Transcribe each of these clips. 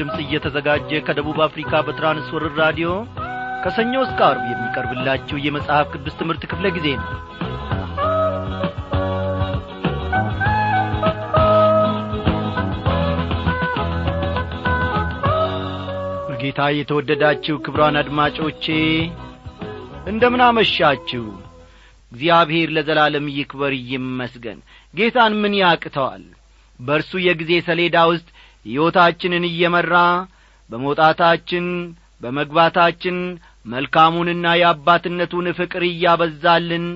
ድምፅ እየተዘጋጀ ከደቡብ አፍሪካ በትራንስወርር ራዲዮ ከሰኞ እስከ አርብ የሚቀርብላችሁ የመጽሐፍ ቅዱስ ትምህርት ክፍለ ጊዜ ነው። በጌታ የተወደዳችሁ ክብሯን አድማጮቼ እንደምን አመሻችሁ? እግዚአብሔር ለዘላለም ይክበር ይመስገን። ጌታን ምን ያቅተዋል? በእርሱ የጊዜ ሰሌዳ ውስጥ ሕይወታችንን እየመራ በመውጣታችን በመግባታችን መልካሙንና የአባትነቱን ፍቅር እያበዛልን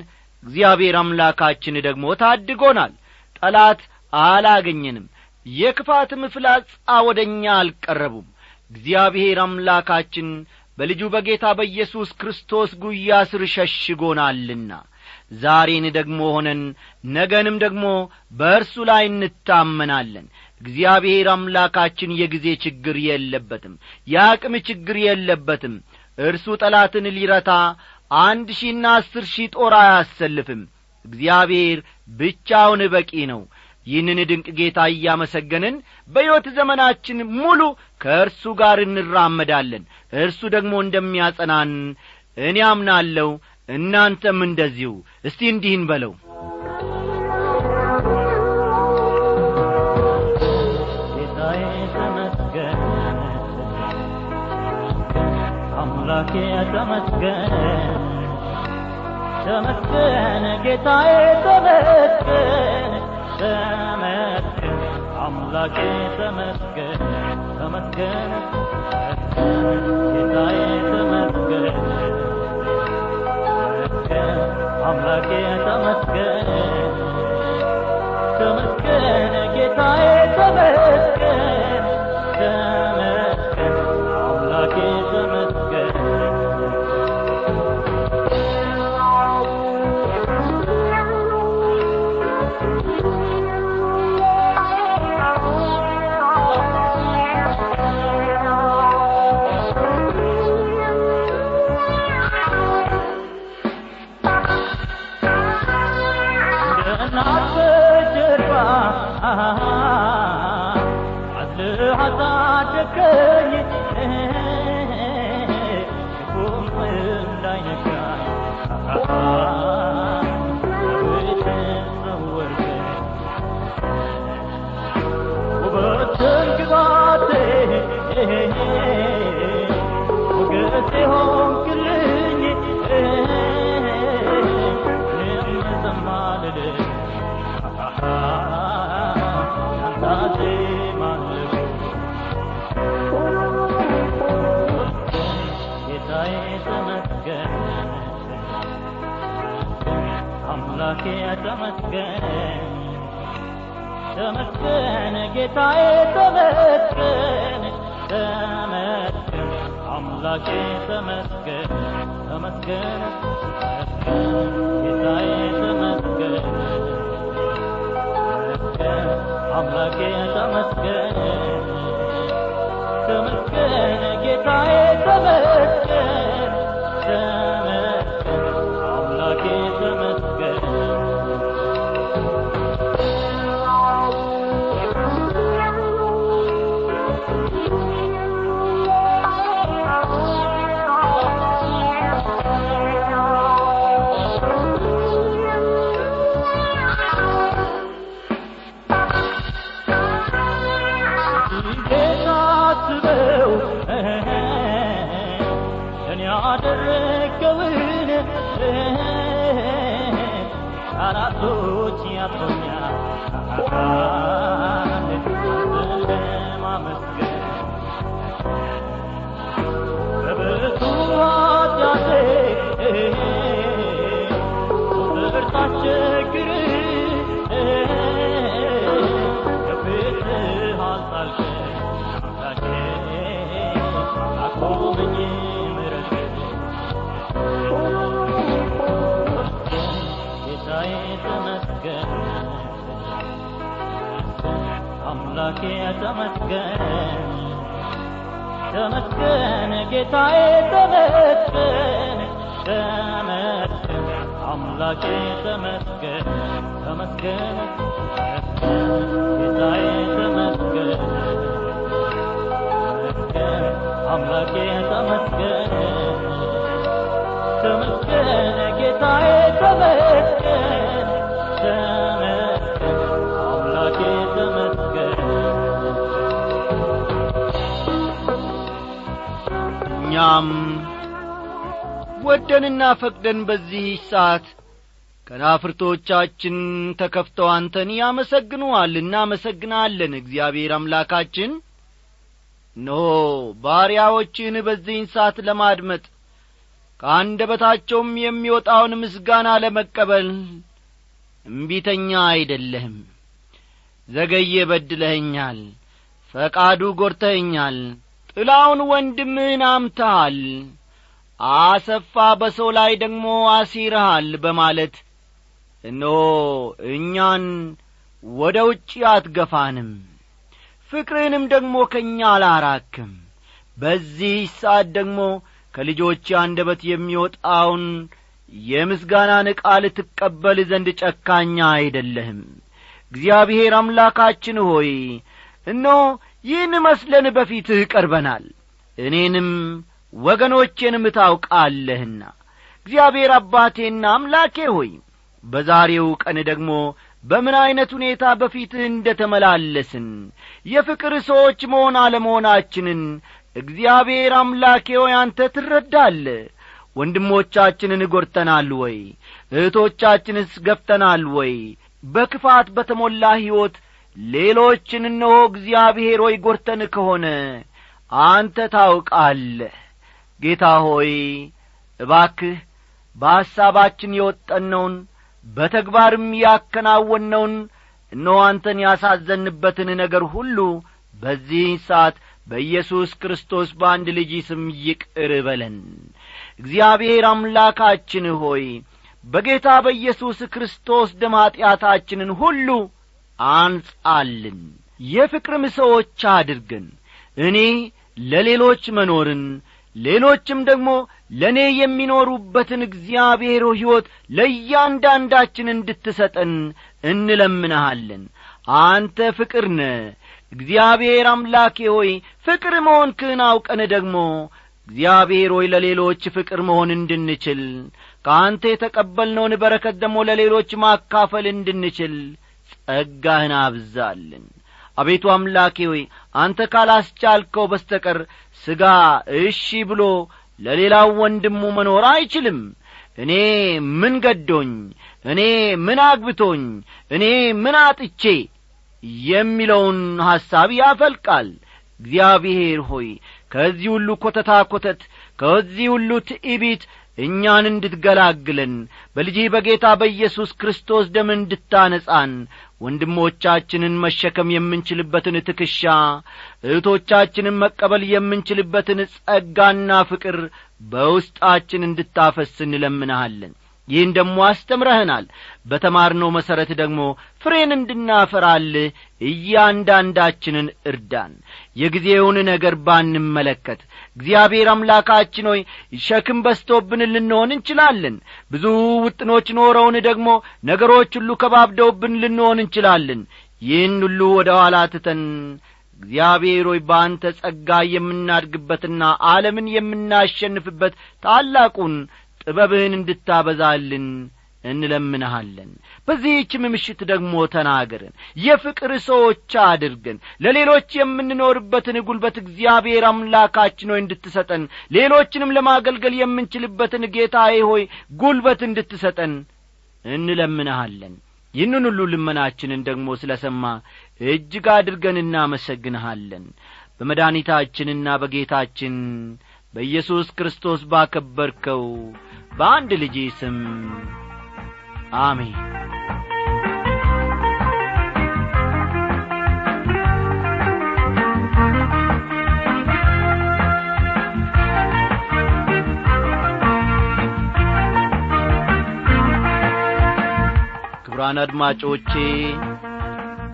እግዚአብሔር አምላካችን ደግሞ ታድጎናል። ጠላት አላገኘንም። የክፋትም ፍላጻ ወደ እኛ አልቀረቡም። እግዚአብሔር አምላካችን በልጁ በጌታ በኢየሱስ ክርስቶስ ጉያ ስር ሸሽጎናልና ዛሬን ደግሞ ሆነን ነገንም ደግሞ በእርሱ ላይ እንታመናለን እግዚአብሔር አምላካችን የጊዜ ችግር የለበትም የአቅም ችግር የለበትም። እርሱ ጠላትን ሊረታ አንድ ሺና አስር ሺህ ጦር አያሰልፍም። እግዚአብሔር ብቻውን በቂ ነው። ይህንን ድንቅ ጌታ እያመሰገንን በሕይወት ዘመናችን ሙሉ ከእርሱ ጋር እንራመዳለን። እርሱ ደግሞ እንደሚያጸናን እኔ አምናለሁ እናንተም እንደዚሁ። እስቲ እንዲህን በለው አምላኬ ተመስገን ተመስገን ጌታዬ ተመስገን ተመስገን አምላኬ ተመስገን ተመስገን ጌታዬ ተመስገን አምላኬ ተመስገን ተመስገን ጌታዬ ተመስገን ጌታዬ ተመስገን ተመስገን አምላኬ ተመስገን ተመስገን ጌታዬ ተመስገን ተመስገን አምላኬ ተመስገን ተመስገን አምላኬ ተመስገን ተመስገን ጌታዬ ተመስገን አምላኬ ተመስገን ተመስገን ጌታዬ ተመስገን ተመስገን አምላኬ ተመስገን። እኛም ወደንና ፈቅደን በዚህ ሰዓት ከናፍርቶቻችን ተከፍተው አንተን ያመሰግኑሃል እናመሰግናለን እግዚአብሔር አምላካችን። ኖ ባሪያዎችን በዚህን ሰዓት ለማድመጥ ከአንደበታቸውም የሚወጣውን ምስጋና ለመቀበል እምቢተኛ አይደለህም። ዘገየ በድለኸኛል ፈቃዱ ጐርተኸኛል ጥላውን ወንድምህን አምተሃል አሰፋ በሰው ላይ ደግሞ አሲረሃል በማለት እኖ እኛን ወደ ውጪ አትገፋንም ፍቅርህንም ደግሞ ከእኛ አላራክም። በዚህ ሰዓት ደግሞ ከልጆች አንደበት የሚወጣውን የምስጋናን ቃል ትቀበል ዘንድ ጨካኛ አይደለህም። እግዚአብሔር አምላካችን ሆይ እነሆ ይህን መስለን በፊትህ ቀርበናል። እኔንም ወገኖቼንም ታውቃለህና እግዚአብሔር አባቴና አምላኬ ሆይ በዛሬው ቀን ደግሞ በምን ዐይነት ሁኔታ በፊትህ እንደ ተመላለስን? የፍቅር ሰዎች መሆን አለመሆናችንን እግዚአብሔር አምላኬ ሆይ አንተ ትረዳለ ወንድሞቻችንን ጐድተናል ወይ? እህቶቻችንስ ገፍተናል ወይ? በክፋት በተሞላ ሕይወት ሌሎችን እነሆ እግዚአብሔር ሆይ ጐርተን ከሆነ አንተ ታውቃለህ። ጌታ ሆይ እባክህ በሐሳባችን የወጠነውን በተግባርም ያከናወነውን እነሆ ያሳዘንበትን ነገር ሁሉ በዚህ ሰዓት በኢየሱስ ክርስቶስ በአንድ ልጅ ስም ይቅር በለን። እግዚአብሔር አምላካችን ሆይ በጌታ በኢየሱስ ክርስቶስ ደም ኀጢአታችንን ሁሉ አንጻልን የፍቅርም ሰዎች አድርገን እኔ ለሌሎች መኖርን ሌሎችም ደግሞ ለእኔ የሚኖሩበትን እግዚአብሔር ሕይወት ለእያንዳንዳችን እንድትሰጠን እንለምንሃለን። አንተ ፍቅር ነ እግዚአብሔር አምላኬ ሆይ ፍቅር መሆንክን አውቀን ደግሞ እግዚአብሔር ሆይ ለሌሎች ፍቅር መሆን እንድንችል ከአንተ የተቀበልነውን በረከት ደግሞ ለሌሎች ማካፈል እንድንችል ጸጋህን አብዛልን። አቤቱ አምላኬ ሆይ አንተ ካላስቻልከው በስተቀር ሥጋ እሺ ብሎ ለሌላው ወንድሙ መኖር አይችልም። እኔ ምን ገዶኝ? እኔ ምን አግብቶኝ? እኔ ምን አጥቼ? የሚለውን ሐሳብ ያፈልቃል። እግዚአብሔር ሆይ ከዚህ ሁሉ ኰተታ ኰተት ከዚህ ሁሉ ትዕቢት እኛን እንድትገላግለን በልጅህ በጌታ በኢየሱስ ክርስቶስ ደም እንድታነጻን ወንድሞቻችንን መሸከም የምንችልበትን ትከሻ እህቶቻችንን መቀበል የምንችልበትን ጸጋና ፍቅር በውስጣችን እንድታፈስ እንለምንሃለን ይህን ደሞ አስተምረህናል። በተማርነው መሠረት ደግሞ ፍሬን እንድናፈራልህ እያንዳንዳችንን እርዳን። የጊዜውን ነገር ባንመለከት። እግዚአብሔር አምላካችን ሆይ ሸክም በስቶብን ልንሆን እንችላለን። ብዙ ውጥኖች ኖረውን ደግሞ ነገሮች ሁሉ ከባብደውብን ልንሆን እንችላለን። ይህን ሁሉ ወደ ኋላ ትተን እግዚአብሔር ሆይ በአንተ ጸጋ የምናድግበትና ዓለምን የምናሸንፍበት ታላቁን ጥበብህን እንድታበዛልን እንለምንሃለን። በዚህችም ምሽት ደግሞ ተናገርን። የፍቅር ሰዎች አድርገን ለሌሎች የምንኖርበትን ጉልበት እግዚአብሔር አምላካችን ሆይ እንድትሰጠን ሌሎችንም ለማገልገል የምንችልበትን ጌታዬ ሆይ ጉልበት እንድትሰጠን እንለምንሃለን። ይህንን ሁሉ ልመናችንን ደግሞ ስለ ሰማ እጅግ አድርገን እናመሰግንሃለን። በመድኒታችንና በጌታችን በኢየሱስ ክርስቶስ ባከበርከው በአንድ ልጅ ስም አሜን። ክቡራን አድማጮቼ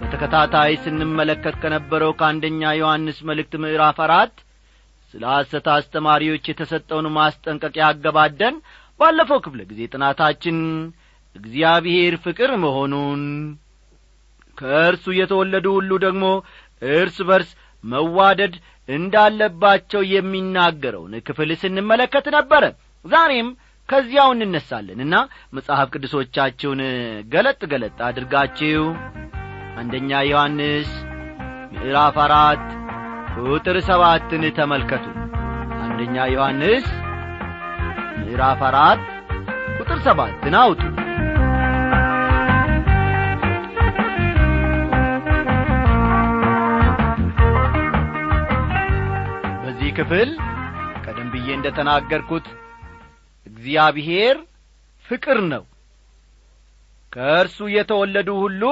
በተከታታይ ስንመለከት ከነበረው ከአንደኛ ዮሐንስ መልእክት ምዕራፍ አራት ስለ ሐሰት አስተማሪዎች የተሰጠውን ማስጠንቀቂያ አገባደን ባለፈው ክፍለ ጊዜ ጥናታችን እግዚአብሔር ፍቅር መሆኑን ከእርሱ የተወለዱ ሁሉ ደግሞ እርስ በርስ መዋደድ እንዳለባቸው የሚናገረውን ክፍል ስንመለከት ነበረ። ዛሬም ከዚያው እንነሳለንና መጽሐፍ ቅዱሶቻችሁን ገለጥ ገለጥ አድርጋችሁ አንደኛ ዮሐንስ ምዕራፍ አራት ቁጥር ሰባትን ተመልከቱ። አንደኛ ዮሐንስ ምዕራፍ አራት ቁጥር ሰባትን አውጡ በዚህ ክፍል ቀደም ብዬ እንደ ተናገርኩት እግዚአብሔር ፍቅር ነው። ከእርሱ የተወለዱ ሁሉ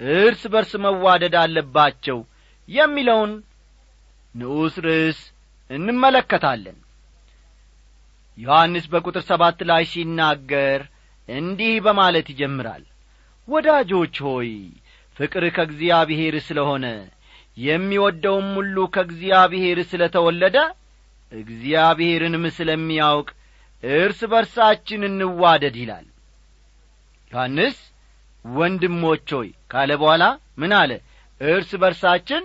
እርስ በርስ መዋደድ አለባቸው የሚለውን ንዑስ ርዕስ እንመለከታለን ዮሐንስ በቁጥር ሰባት ላይ ሲናገር እንዲህ በማለት ይጀምራል። ወዳጆች ሆይ ፍቅር ከእግዚአብሔር ስለ ሆነ የሚወደውም ሁሉ ከእግዚአብሔር ስለ ተወለደ እግዚአብሔርንም ስለሚያውቅ እርስ በርሳችን እንዋደድ ይላል። ዮሐንስ ወንድሞች ሆይ ካለ በኋላ ምን አለ? እርስ በርሳችን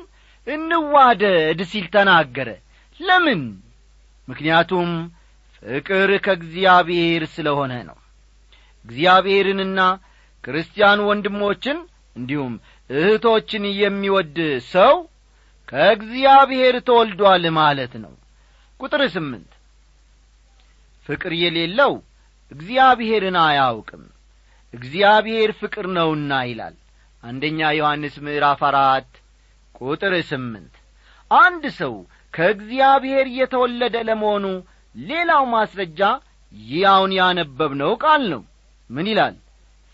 እንዋደድ ሲል ተናገረ። ለምን? ምክንያቱም ፍቅር ከእግዚአብሔር ስለ ሆነ ነው። እግዚአብሔርንና ክርስቲያን ወንድሞችን እንዲሁም እህቶችን የሚወድ ሰው ከእግዚአብሔር ተወልዷል ማለት ነው። ቁጥር ስምንት ፍቅር የሌለው እግዚአብሔርን አያውቅም። እግዚአብሔር ፍቅር ነውና ይላል አንደኛ ዮሐንስ ምዕራፍ አራት ቁጥር ስምንት አንድ ሰው ከእግዚአብሔር የተወለደ ለመሆኑ ሌላው ማስረጃ ያውን ያነበብነው ቃል ነው። ምን ይላል?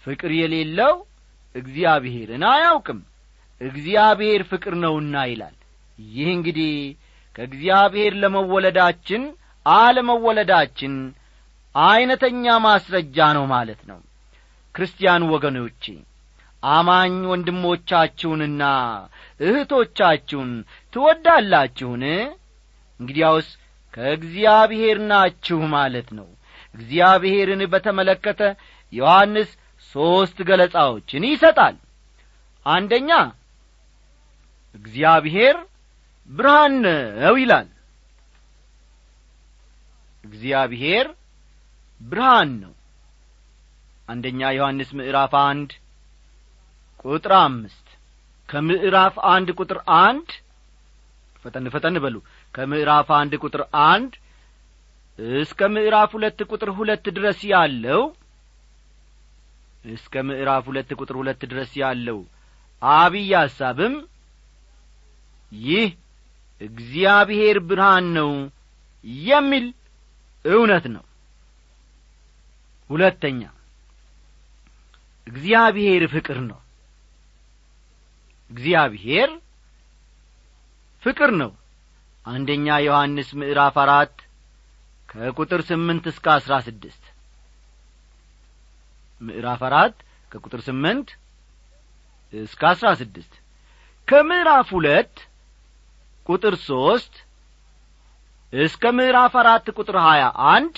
ፍቅር የሌለው እግዚአብሔርን አያውቅም። እግዚአብሔር ፍቅር ነውና ይላል። ይህ እንግዲህ ከእግዚአብሔር ለመወለዳችን አለመወለዳችን ዐይነተኛ ማስረጃ ነው ማለት ነው። ክርስቲያን ወገኖቼ አማኝ ወንድሞቻችሁንና እህቶቻችሁን ትወዳላችሁን? እንግዲያውስ ከእግዚአብሔር ናችሁ ማለት ነው። እግዚአብሔርን በተመለከተ ዮሐንስ ሦስት ገለጻዎችን ይሰጣል። አንደኛ እግዚአብሔር ብርሃን ነው ይላል። እግዚአብሔር ብርሃን ነው። አንደኛ ዮሐንስ ምዕራፍ አንድ ቁጥር አምስት። ከምዕራፍ አንድ ቁጥር አንድ ፈጠን ፈጠን በሉ ከምዕራፍ አንድ ቁጥር አንድ እስከ ምዕራፍ ሁለት ቁጥር ሁለት ድረስ ያለው እስከ ምዕራፍ ሁለት ቁጥር ሁለት ድረስ ያለው አብይ ሐሳብም ይህ እግዚአብሔር ብርሃን ነው የሚል እውነት ነው። ሁለተኛ እግዚአብሔር ፍቅር ነው። እግዚአብሔር ፍቅር ነው አንደኛ ዮሐንስ ምዕራፍ አራት ከቁጥር ስምንት እስከ አስራ ስድስት። ምዕራፍ አራት ከቁጥር ስምንት እስከ አስራ ስድስት። ከምዕራፍ ሁለት ቁጥር ሦስት እስከ ምዕራፍ አራት ቁጥር ሀያ አንድ።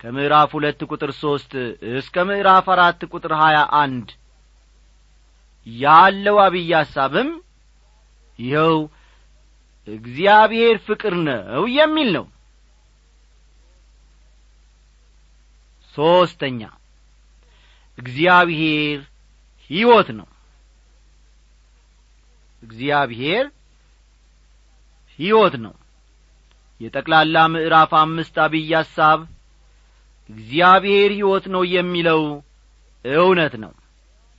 ከምዕራፍ ሁለት ቁጥር ሦስት እስከ ምዕራፍ አራት ቁጥር ሀያ አንድ። ያለው አብይ ሐሳብም ይኸው እግዚአብሔር ፍቅር ነው የሚል ነው። ሦስተኛ እግዚአብሔር ሕይወት ነው። እግዚአብሔር ሕይወት ነው። የጠቅላላ ምዕራፍ አምስት አብይ ሐሳብ እግዚአብሔር ሕይወት ነው የሚለው እውነት ነው።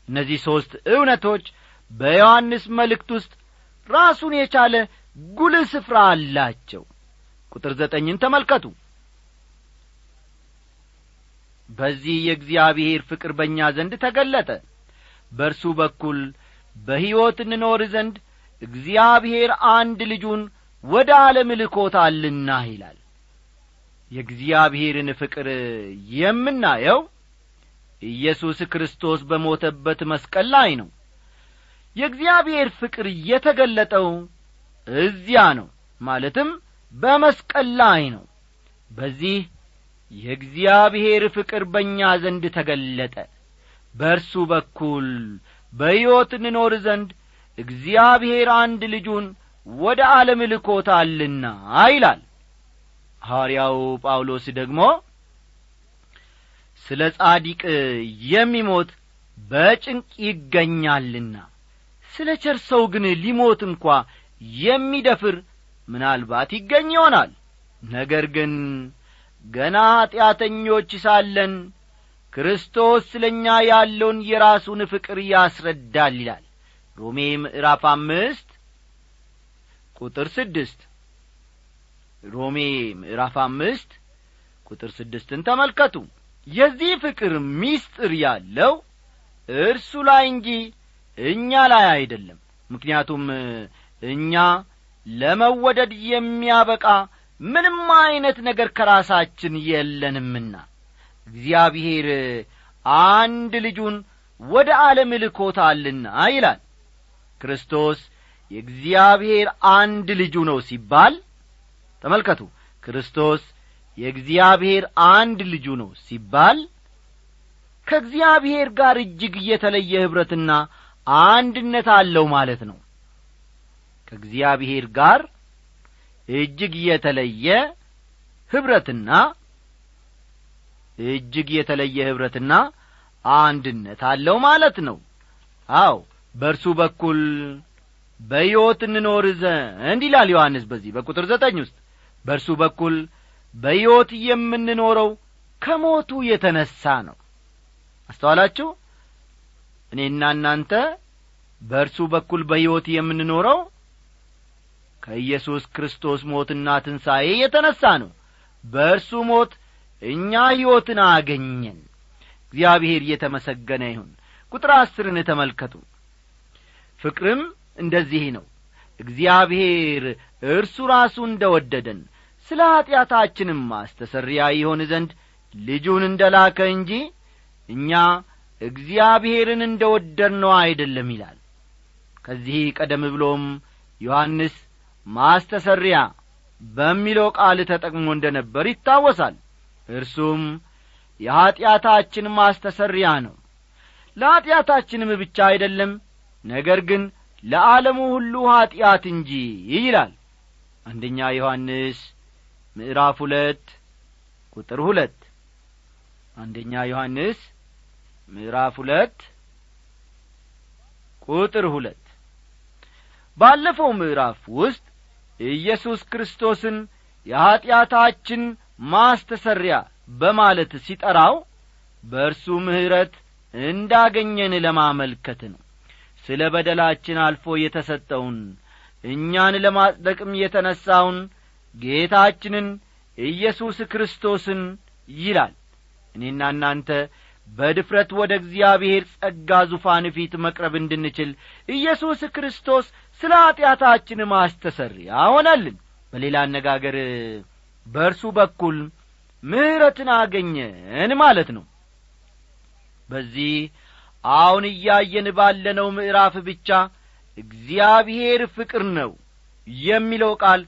እነዚህ ሦስት እውነቶች በዮሐንስ መልእክት ውስጥ ራሱን የቻለ ጉልህ ስፍራ አላቸው። ቁጥር ዘጠኝን ተመልከቱ። በዚህ የእግዚአብሔር ፍቅር በእኛ ዘንድ ተገለጠ። በእርሱ በኩል በሕይወት እንኖር ዘንድ እግዚአብሔር አንድ ልጁን ወደ ዓለም ልኮታልና ይላል። የእግዚአብሔርን ፍቅር የምናየው ኢየሱስ ክርስቶስ በሞተበት መስቀል ላይ ነው። የእግዚአብሔር ፍቅር የተገለጠው እዚያ ነው። ማለትም በመስቀል ላይ ነው። በዚህ የእግዚአብሔር ፍቅር በእኛ ዘንድ ተገለጠ። በእርሱ በኩል በሕይወት እንኖር ዘንድ እግዚአብሔር አንድ ልጁን ወደ ዓለም ልኮታልና ይላል። ሐዋርያው ጳውሎስ ደግሞ ስለ ጻዲቅ የሚሞት በጭንቅ ይገኛልና ስለ ቸር ግን ሊሞት እንኳ የሚደፍር ምናልባት ይገኝ ይሆናል። ነገር ግን ገና ኀጢአተኞች ሳለን ክርስቶስ ስለ እኛ ያለውን የራሱን ፍቅር ያስረዳል ይላል። ሮሜ ምዕራፍ አምስት ቁጥር ስድስት ሮሜ ምዕራፍ አምስት ቁጥር ስድስትን ተመልከቱ። የዚህ ፍቅር ሚስጥር ያለው እርሱ ላይ እንጂ እኛ ላይ አይደለም። ምክንያቱም እኛ ለመወደድ የሚያበቃ ምንም አይነት ነገር ከራሳችን የለንምና። እግዚአብሔር አንድ ልጁን ወደ ዓለም ልኮታልና ይላል። ክርስቶስ የእግዚአብሔር አንድ ልጁ ነው ሲባል ተመልከቱ። ክርስቶስ የእግዚአብሔር አንድ ልጁ ነው ሲባል ከእግዚአብሔር ጋር እጅግ የተለየ ኅብረትና አንድነት አለው ማለት ነው ከእግዚአብሔር ጋር እጅግ የተለየ ኅብረትና እጅግ የተለየ ኅብረትና አንድነት አለው ማለት ነው። አው በእርሱ በኩል በሕይወት እንኖር ዘንድ ይላል ዮሐንስ በዚህ በቁጥር ዘጠኝ ውስጥ። በእርሱ በኩል በሕይወት የምንኖረው ከሞቱ የተነሣ ነው። አስተዋላችሁ? እኔና እናንተ በእርሱ በኩል በሕይወት የምንኖረው ከኢየሱስ ክርስቶስ ሞትና ትንሣኤ የተነሣ ነው። በእርሱ ሞት እኛ ሕይወትን አገኘን። እግዚአብሔር እየተመሰገነ ይሁን። ቁጥር አስርን ተመልከቱ። ፍቅርም እንደዚህ ነው። እግዚአብሔር እርሱ ራሱ እንደ ወደደን ስለ ኀጢአታችንም ማስተሰሪያ ይሆን ዘንድ ልጁን እንደ ላከ እንጂ እኛ እግዚአብሔርን እንደ ወደድነው አይደለም ይላል። ከዚህ ቀደም ብሎም ዮሐንስ ማስተሰሪያ በሚለው ቃል ተጠቅሞ እንደ ነበር ይታወሳል። እርሱም የኀጢአታችን ማስተሰሪያ ነው። ለኀጢአታችንም ብቻ አይደለም ነገር ግን ለዓለሙ ሁሉ ኀጢአት እንጂ ይላል። አንደኛ ዮሐንስ ምዕራፍ ሁለት ቁጥር ሁለት አንደኛ ዮሐንስ ምዕራፍ ሁለት ቁጥር ሁለት ባለፈው ምዕራፍ ውስጥ ኢየሱስ ክርስቶስን የኀጢአታችን ማስተሰሪያ በማለት ሲጠራው በእርሱ ምሕረት እንዳገኘን ለማመልከት ነው። ስለ በደላችን አልፎ የተሰጠውን እኛን ለማጽደቅም የተነሣውን ጌታችንን ኢየሱስ ክርስቶስን ይላል። እኔና እናንተ በድፍረት ወደ እግዚአብሔር ጸጋ ዙፋን ፊት መቅረብ እንድንችል ኢየሱስ ክርስቶስ ስለ ኀጢአታችን ማስተሰሪያ ሆነልን። በሌላ አነጋገር በእርሱ በኩል ምሕረትን አገኘን ማለት ነው። በዚህ አሁን እያየን ባለነው ምዕራፍ ብቻ እግዚአብሔር ፍቅር ነው የሚለው ቃል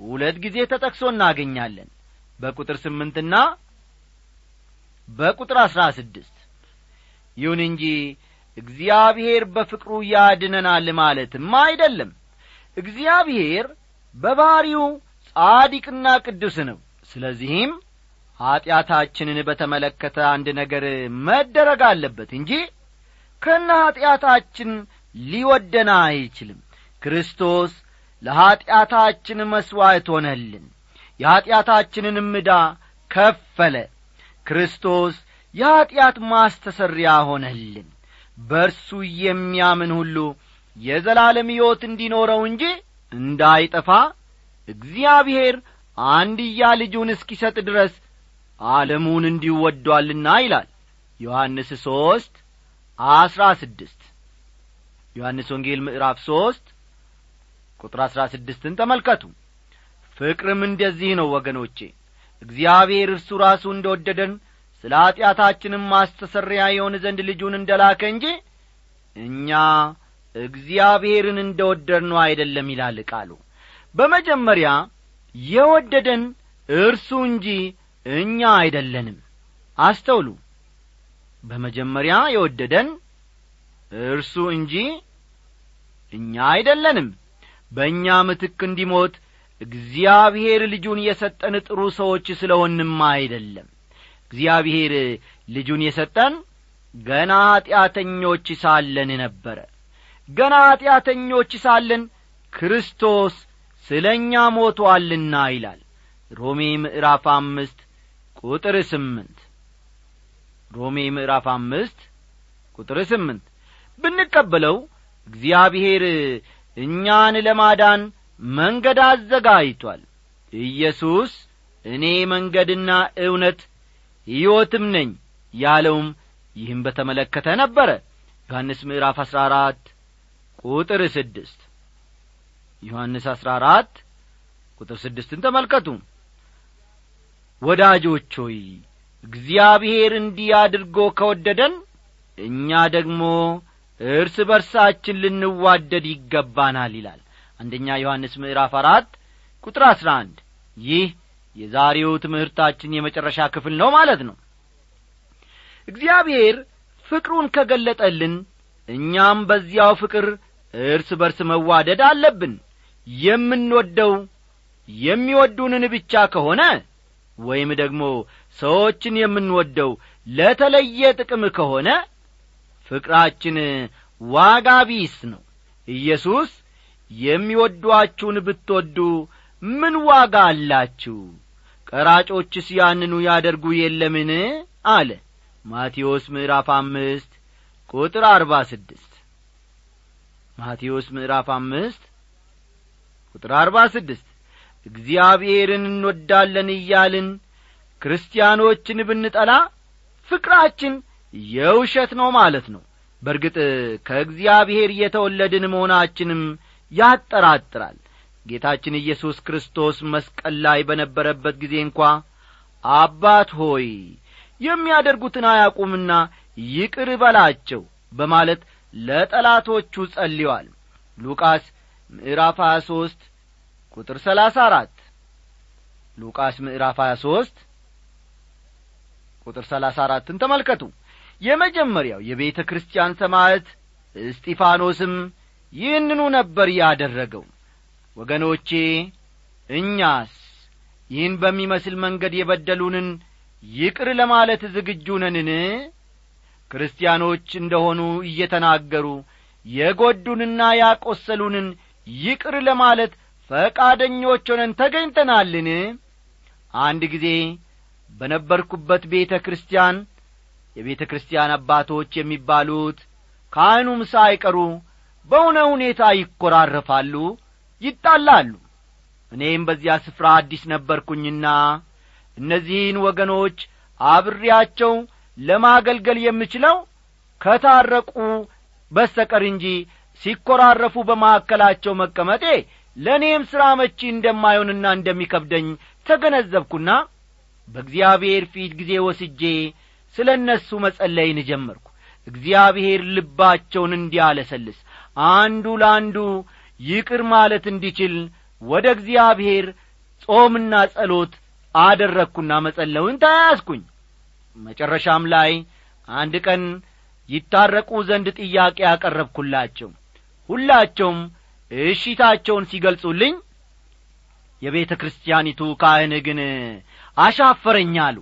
ሁለት ጊዜ ተጠቅሶ እናገኛለን። በቁጥር ስምንትና በቁጥር አሥራ ስድስት። ይሁን እንጂ እግዚአብሔር በፍቅሩ ያድነናል ማለትም አይደለም። እግዚአብሔር በባሕሪው ጻዲቅና ቅዱስ ነው። ስለዚህም ኀጢአታችንን በተመለከተ አንድ ነገር መደረግ አለበት እንጂ ከነ ኀጢአታችን ሊወደን አይችልም። ክርስቶስ ለኀጢአታችን መሥዋዕት ሆነልን። የኀጢአታችንንም ዕዳ ከፈለ። ክርስቶስ የኀጢአት ማስተሰሪያ ሆነልን በእርሱ የሚያምን ሁሉ የዘላለም ሕይወት እንዲኖረው እንጂ እንዳይጠፋ እግዚአብሔር አንድያ ልጁን እስኪሰጥ ድረስ ዓለሙን እንዲሁ ወዷልና ይላል። ዮሐንስ ሦስት አስራ ስድስት ዮሐንስ ወንጌል ምዕራፍ ሦስት ቁጥር አሥራ ስድስትን ተመልከቱ። ፍቅርም እንደዚህ ነው ወገኖቼ እግዚአብሔር እርሱ ራሱ እንደ ወደደን ስለ ኀጢአታችንም ማስተሰሪያ የሆን ዘንድ ልጁን እንደ ላከ እንጂ እኛ እግዚአብሔርን እንደ ወደድነው አይደለም ይላል ቃሉ። በመጀመሪያ የወደደን እርሱ እንጂ እኛ አይደለንም። አስተውሉ። በመጀመሪያ የወደደን እርሱ እንጂ እኛ አይደለንም። በእኛ ምትክ እንዲሞት እግዚአብሔር ልጁን የሰጠን ጥሩ ሰዎች ስለሆንም አይደለም እግዚአብሔር ልጁን የሰጠን ገና ኀጢአተኞች ሳለን ነበረ። ገና ኀጢአተኞች ሳለን ክርስቶስ ስለ እኛ ሞቶአልና ይላል። ሮሜ ምዕራፍ አምስት ቁጥር ስምንት ሮሜ ምዕራፍ አምስት ቁጥር ስምንት ብንቀበለው እግዚአብሔር እኛን ለማዳን መንገድ አዘጋጅቷል። ኢየሱስ እኔ መንገድና እውነት ሕይወትም ነኝ ያለውም ይህም በተመለከተ ነበረ። ዮሐንስ ምዕራፍ አሥራ አራት ቁጥር ስድስት ዮሐንስ አሥራ አራት ቁጥር ስድስትን ተመልከቱ። ወዳጆች ሆይ እግዚአብሔር እንዲህ አድርጎ ከወደደን እኛ ደግሞ እርስ በርሳችን ልንዋደድ ይገባናል ይላል። አንደኛ ዮሐንስ ምዕራፍ አራት ቁጥር አሥራ አንድ ይህ የዛሬው ትምህርታችን የመጨረሻ ክፍል ነው ማለት ነው። እግዚአብሔር ፍቅሩን ከገለጠልን እኛም በዚያው ፍቅር እርስ በርስ መዋደድ አለብን። የምንወደው የሚወዱንን ብቻ ከሆነ ወይም ደግሞ ሰዎችን የምንወደው ለተለየ ጥቅም ከሆነ ፍቅራችን ዋጋ ቢስ ነው። ኢየሱስ የሚወዷችሁን ብትወዱ ምን ዋጋ አላችሁ ቀራጮችስ ያንኑ ያደርጉ የለምን? አለ። ማቴዎስ ምዕራፍ አምስት ቁጥር አርባ ስድስት ማቴዎስ ምዕራፍ አምስት ቁጥር አርባ ስድስት እግዚአብሔርን እንወዳለን እያልን ክርስቲያኖችን ብንጠላ ፍቅራችን የውሸት ነው ማለት ነው። በርግጥ ከእግዚአብሔር የተወለድን መሆናችንም ያጠራጥራል ጌታችን ኢየሱስ ክርስቶስ መስቀል ላይ በነበረበት ጊዜ እንኳ አባት ሆይ የሚያደርጉትን አያቁምና ይቅር በላቸው በማለት ለጠላቶቹ ጸልዮአል ሉቃስ ምዕራፍ 23 ቁጥር 34 ሉቃስ ምዕራፍ 23 ቁጥር 34ን ተመልከቱ። የመጀመሪያው የቤተ ክርስቲያን ሰማዕት እስጢፋኖስም ይህንኑ ነበር ያደረገው ወገኖቼ እኛስ ይህን በሚመስል መንገድ የበደሉንን ይቅር ለማለት ዝግጁ ነንን? ክርስቲያኖች እንደሆኑ እየተናገሩ የጐዱንና ያቈሰሉንን ይቅር ለማለት ፈቃደኞች ሆነን ተገኝተናልን? አንድ ጊዜ በነበርኩበት ቤተ ክርስቲያን የቤተ ክርስቲያን አባቶች የሚባሉት ካህኑም ሳይቀሩ በሆነ ሁኔታ ይኰራረፋሉ ይጣላሉ። እኔም በዚያ ስፍራ አዲስ ነበርኩኝና እነዚህን ወገኖች አብሬያቸው ለማገልገል የምችለው ከታረቁ በስተቀር እንጂ ሲኰራረፉ በማዕከላቸው መቀመጤ ለእኔም ሥራ መቺ እንደማይሆንና እንደሚከብደኝ ተገነዘብኩና በእግዚአብሔር ፊት ጊዜ ወስጄ ስለ እነሱ መጸለይን ጀመርኩ። እግዚአብሔር ልባቸውን እንዲያለሰልስ አንዱ ለአንዱ ይቅር ማለት እንዲችል ወደ እግዚአብሔር ጾምና ጸሎት አደረግኩና መጸለውን ተያያዝኩኝ መጨረሻም ላይ አንድ ቀን ይታረቁ ዘንድ ጥያቄ ያቀረብኩላቸው ሁላቸውም እሺታቸውን ሲገልጹልኝ የቤተ ክርስቲያኒቱ ካህን ግን አሻፈረኝ አሉ።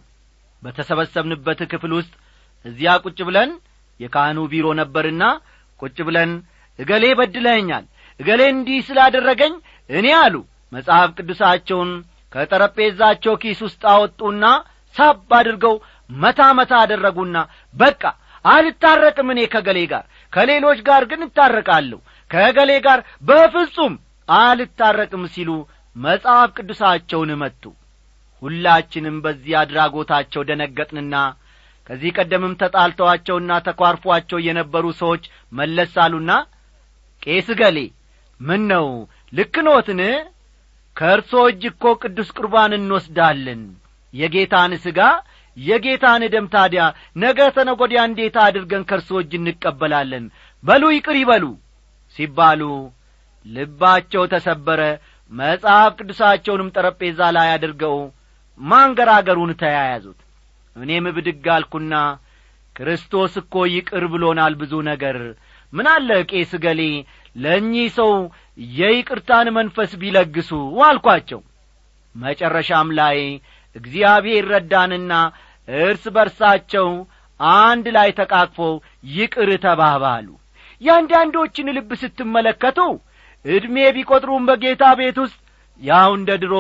በተሰበሰብንበት ክፍል ውስጥ እዚያ ቁጭ ብለን የካህኑ ቢሮ ነበርና ቁጭ ብለን እገሌ በድለኸኛል እገሌ እንዲህ ስላደረገኝ እኔ አሉ። መጽሐፍ ቅዱሳቸውን ከጠረጴዛቸው ኪስ ውስጥ አወጡና ሳብ አድርገው መታ መታ አደረጉና በቃ አልታረቅም እኔ ከገሌ ጋር። ከሌሎች ጋር ግን እታረቃለሁ። ከገሌ ጋር በፍጹም አልታረቅም ሲሉ መጽሐፍ ቅዱሳቸውን መቱ። ሁላችንም በዚህ አድራጎታቸው ደነገጥንና ከዚህ ቀደምም ተጣልተዋቸውና ተኳርፏቸው የነበሩ ሰዎች መለስ አሉና ቄስ ገሌ ምን ነው ልክ ከእርሶ እጅ እኮ ቅዱስ ቁርባን እንወስዳለን። የጌታን ሥጋ የጌታን ደም ታዲያ ነገ ተነጐዲያ እንዴት አድርገን ከእርሶ እጅ እንቀበላለን? በሉ ይቅር ይበሉ ሲባሉ ልባቸው ተሰበረ። መጽሐፍ ቅዱሳቸውንም ጠረጴዛ ላይ አድርገው ማንገራገሩን ተያያዙት። እኔም ብድግ አልኩና ክርስቶስ እኮ ይቅር ብሎናል ብዙ ነገር። ምን አለ ቄስ ገሌ ለእኚህ ሰው የይቅርታን መንፈስ ቢለግሱ አልኳቸው። መጨረሻም ላይ እግዚአብሔር ረዳንና እርስ በርሳቸው አንድ ላይ ተቃቅፈው ይቅር ተባባሉ። የአንዳንዶችን ልብ ስትመለከቱ ዕድሜ ቢቈጥሩም በጌታ ቤት ውስጥ ያው እንደ ድሮ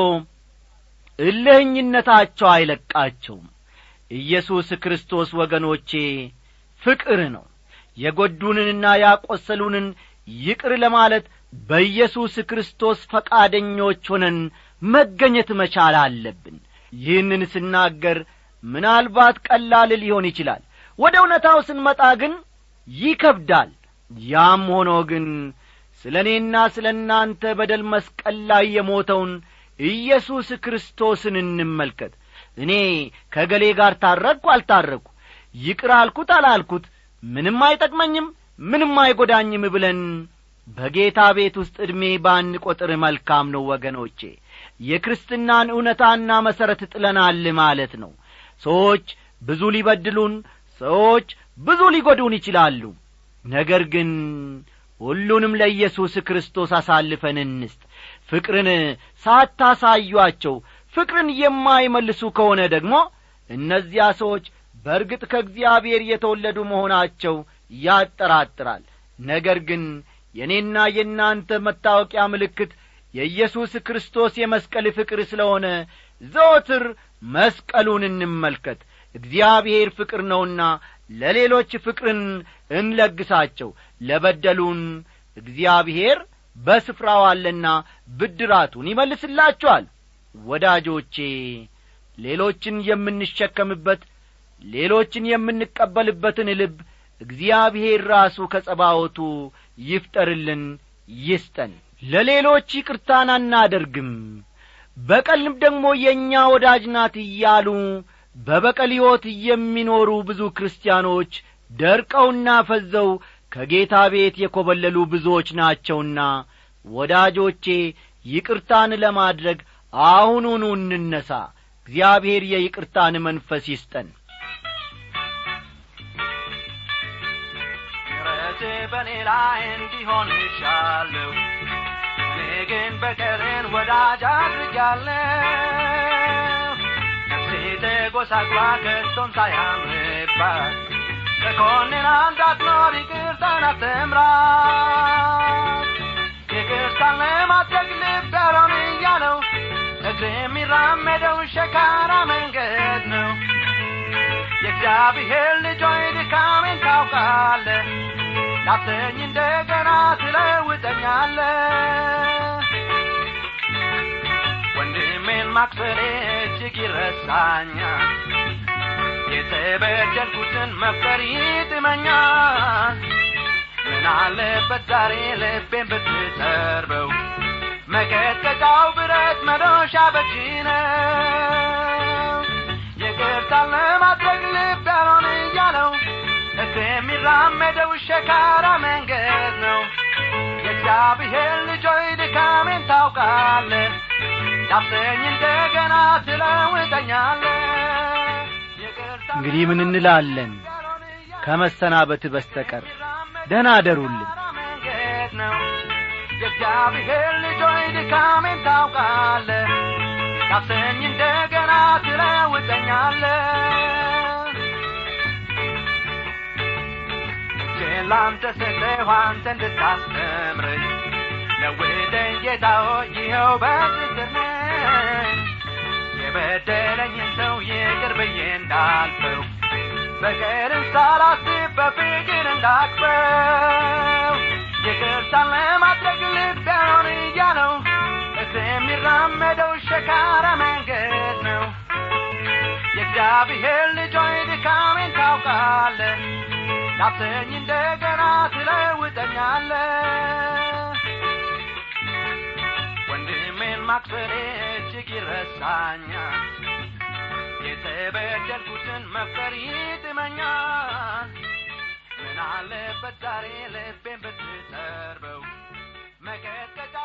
እልህኝነታቸው አይለቃቸውም። ኢየሱስ ክርስቶስ ወገኖቼ ፍቅር ነው። የጐዱንንና ያቈሰሉንን ይቅር ለማለት በኢየሱስ ክርስቶስ ፈቃደኞች ሆነን መገኘት መቻል አለብን። ይህንን ስናገር ምናልባት ቀላል ሊሆን ይችላል። ወደ እውነታው ስንመጣ ግን ይከብዳል። ያም ሆኖ ግን ስለ እኔና ስለ እናንተ በደል መስቀል ላይ የሞተውን ኢየሱስ ክርስቶስን እንመልከት። እኔ ከገሌ ጋር ታረቅሁ አልታረቅሁ? ይቅር አልኩት አላልኩት ምንም አይጠቅመኝም ምንም አይጐዳኝም ብለን በጌታ ቤት ውስጥ ዕድሜ ባንቈጥር መልካም ነው ወገኖቼ። የክርስትናን እውነታና መሠረት ጥለናል ማለት ነው። ሰዎች ብዙ ሊበድሉን ሰዎች ብዙ ሊጐዱን ይችላሉ። ነገር ግን ሁሉንም ለኢየሱስ ክርስቶስ አሳልፈን እንስጥ። ፍቅርን ሳታሳዩአቸው ፍቅርን የማይመልሱ ከሆነ ደግሞ እነዚያ ሰዎች በርግጥ ከእግዚአብሔር የተወለዱ መሆናቸው ያጠራጥራል። ነገር ግን የእኔና የእናንተ መታወቂያ ምልክት የኢየሱስ ክርስቶስ የመስቀል ፍቅር ስለሆነ ዘወትር መስቀሉን እንመልከት። እግዚአብሔር ፍቅር ነውና ለሌሎች ፍቅርን እንለግሳቸው። ለበደሉን እግዚአብሔር በስፍራው አለና ብድራቱን ይመልስላችኋል። ወዳጆቼ ሌሎችን የምንሸከምበት ሌሎችን የምንቀበልበትን ልብ እግዚአብሔር ራሱ ከጸባወቱ ይፍጠርልን ይስጠን። ለሌሎች ይቅርታን አናደርግም። በቀልም ደግሞ የእኛ ወዳጅ ናት እያሉ በበቀል ሕይወት የሚኖሩ ብዙ ክርስቲያኖች ደርቀውና ፈዘው ከጌታ ቤት የኰበለሉ ብዙዎች ናቸውና ወዳጆቼ ይቅርታን ለማድረግ አሁኑኑ እንነሣ እግዚአብሔር የይቅርታን መንፈስ ይስጠን ምሕረት በእኔ ላይ እንዲሆን ይሻለሁ እኔ ግን በቀልን ወዳጅ አድርጋለሁ ነፍሴ ተጐሳቅላ ከቶም ሳያምርባት ተኮንን እንዳትኖር ይቅርታን አትምራት ይቅርታን ለማድረግ ልብ ያልሆን እያለው እግር የሚራመደው ሸካራ መንገድ ነው። የእግዚአብሔር ልጆይ ድካሜን ታውቃለህ ዳብሰኝ እንደገና ትለውጠኛለ። ወንድሜን ማክሰሬ እጅግ ይረሳኛል። የተበደልኩትን መፍጠር ይጥመኛል። ምን አለበት ዛሬ ልቤን ብትጠርበው? መቀጥቀጫው ብረት መዶሻ በጅ ነው። ይቅርታን ለማድረግ የሚራመደው ሸካራ መንገድ ነው። የእግዚአብሔር ልጆይ ድካሜን ታውቃለ ዳብሰኝ እንደገና ትለውጠኛለ እንግዲህ ምን እንላለን? ከመሰናበት በስተቀር ደህና አደሩልን። የእግዚአብሔር ልጆይ ድካሜን ታውቃለ ዳብሰኝ እንደገና ትለውጠኛለ ላንተ ሰጠሁ አንተ እንድታስተምረኝ ለውጠኝ ጌታ ሆይ ይኸው በትትር ነኝ የበደለኝን ሰው ይቅር ብዬ እንዳልፈው በቀልን ሳላስብ በፍቅር እንዳቅፈው ይቅርታን ለማድረግ ልብ ያልሆን እያለው የሚራመደው ሸካራ መንገድ ነው የእግዚአብሔር ልጆይ ድካሜን ታውቃለ ዳብሰኝ እንደገና ትለውጠኛለ ወንድሜን ማክሰሬ እጅግ ይረሳኛል። የተበደልኩትን መፍጠር ይጥመኛል። ምን አለበት ዛሬ ልቤን ብትጠርበው? መቀጥቀጫ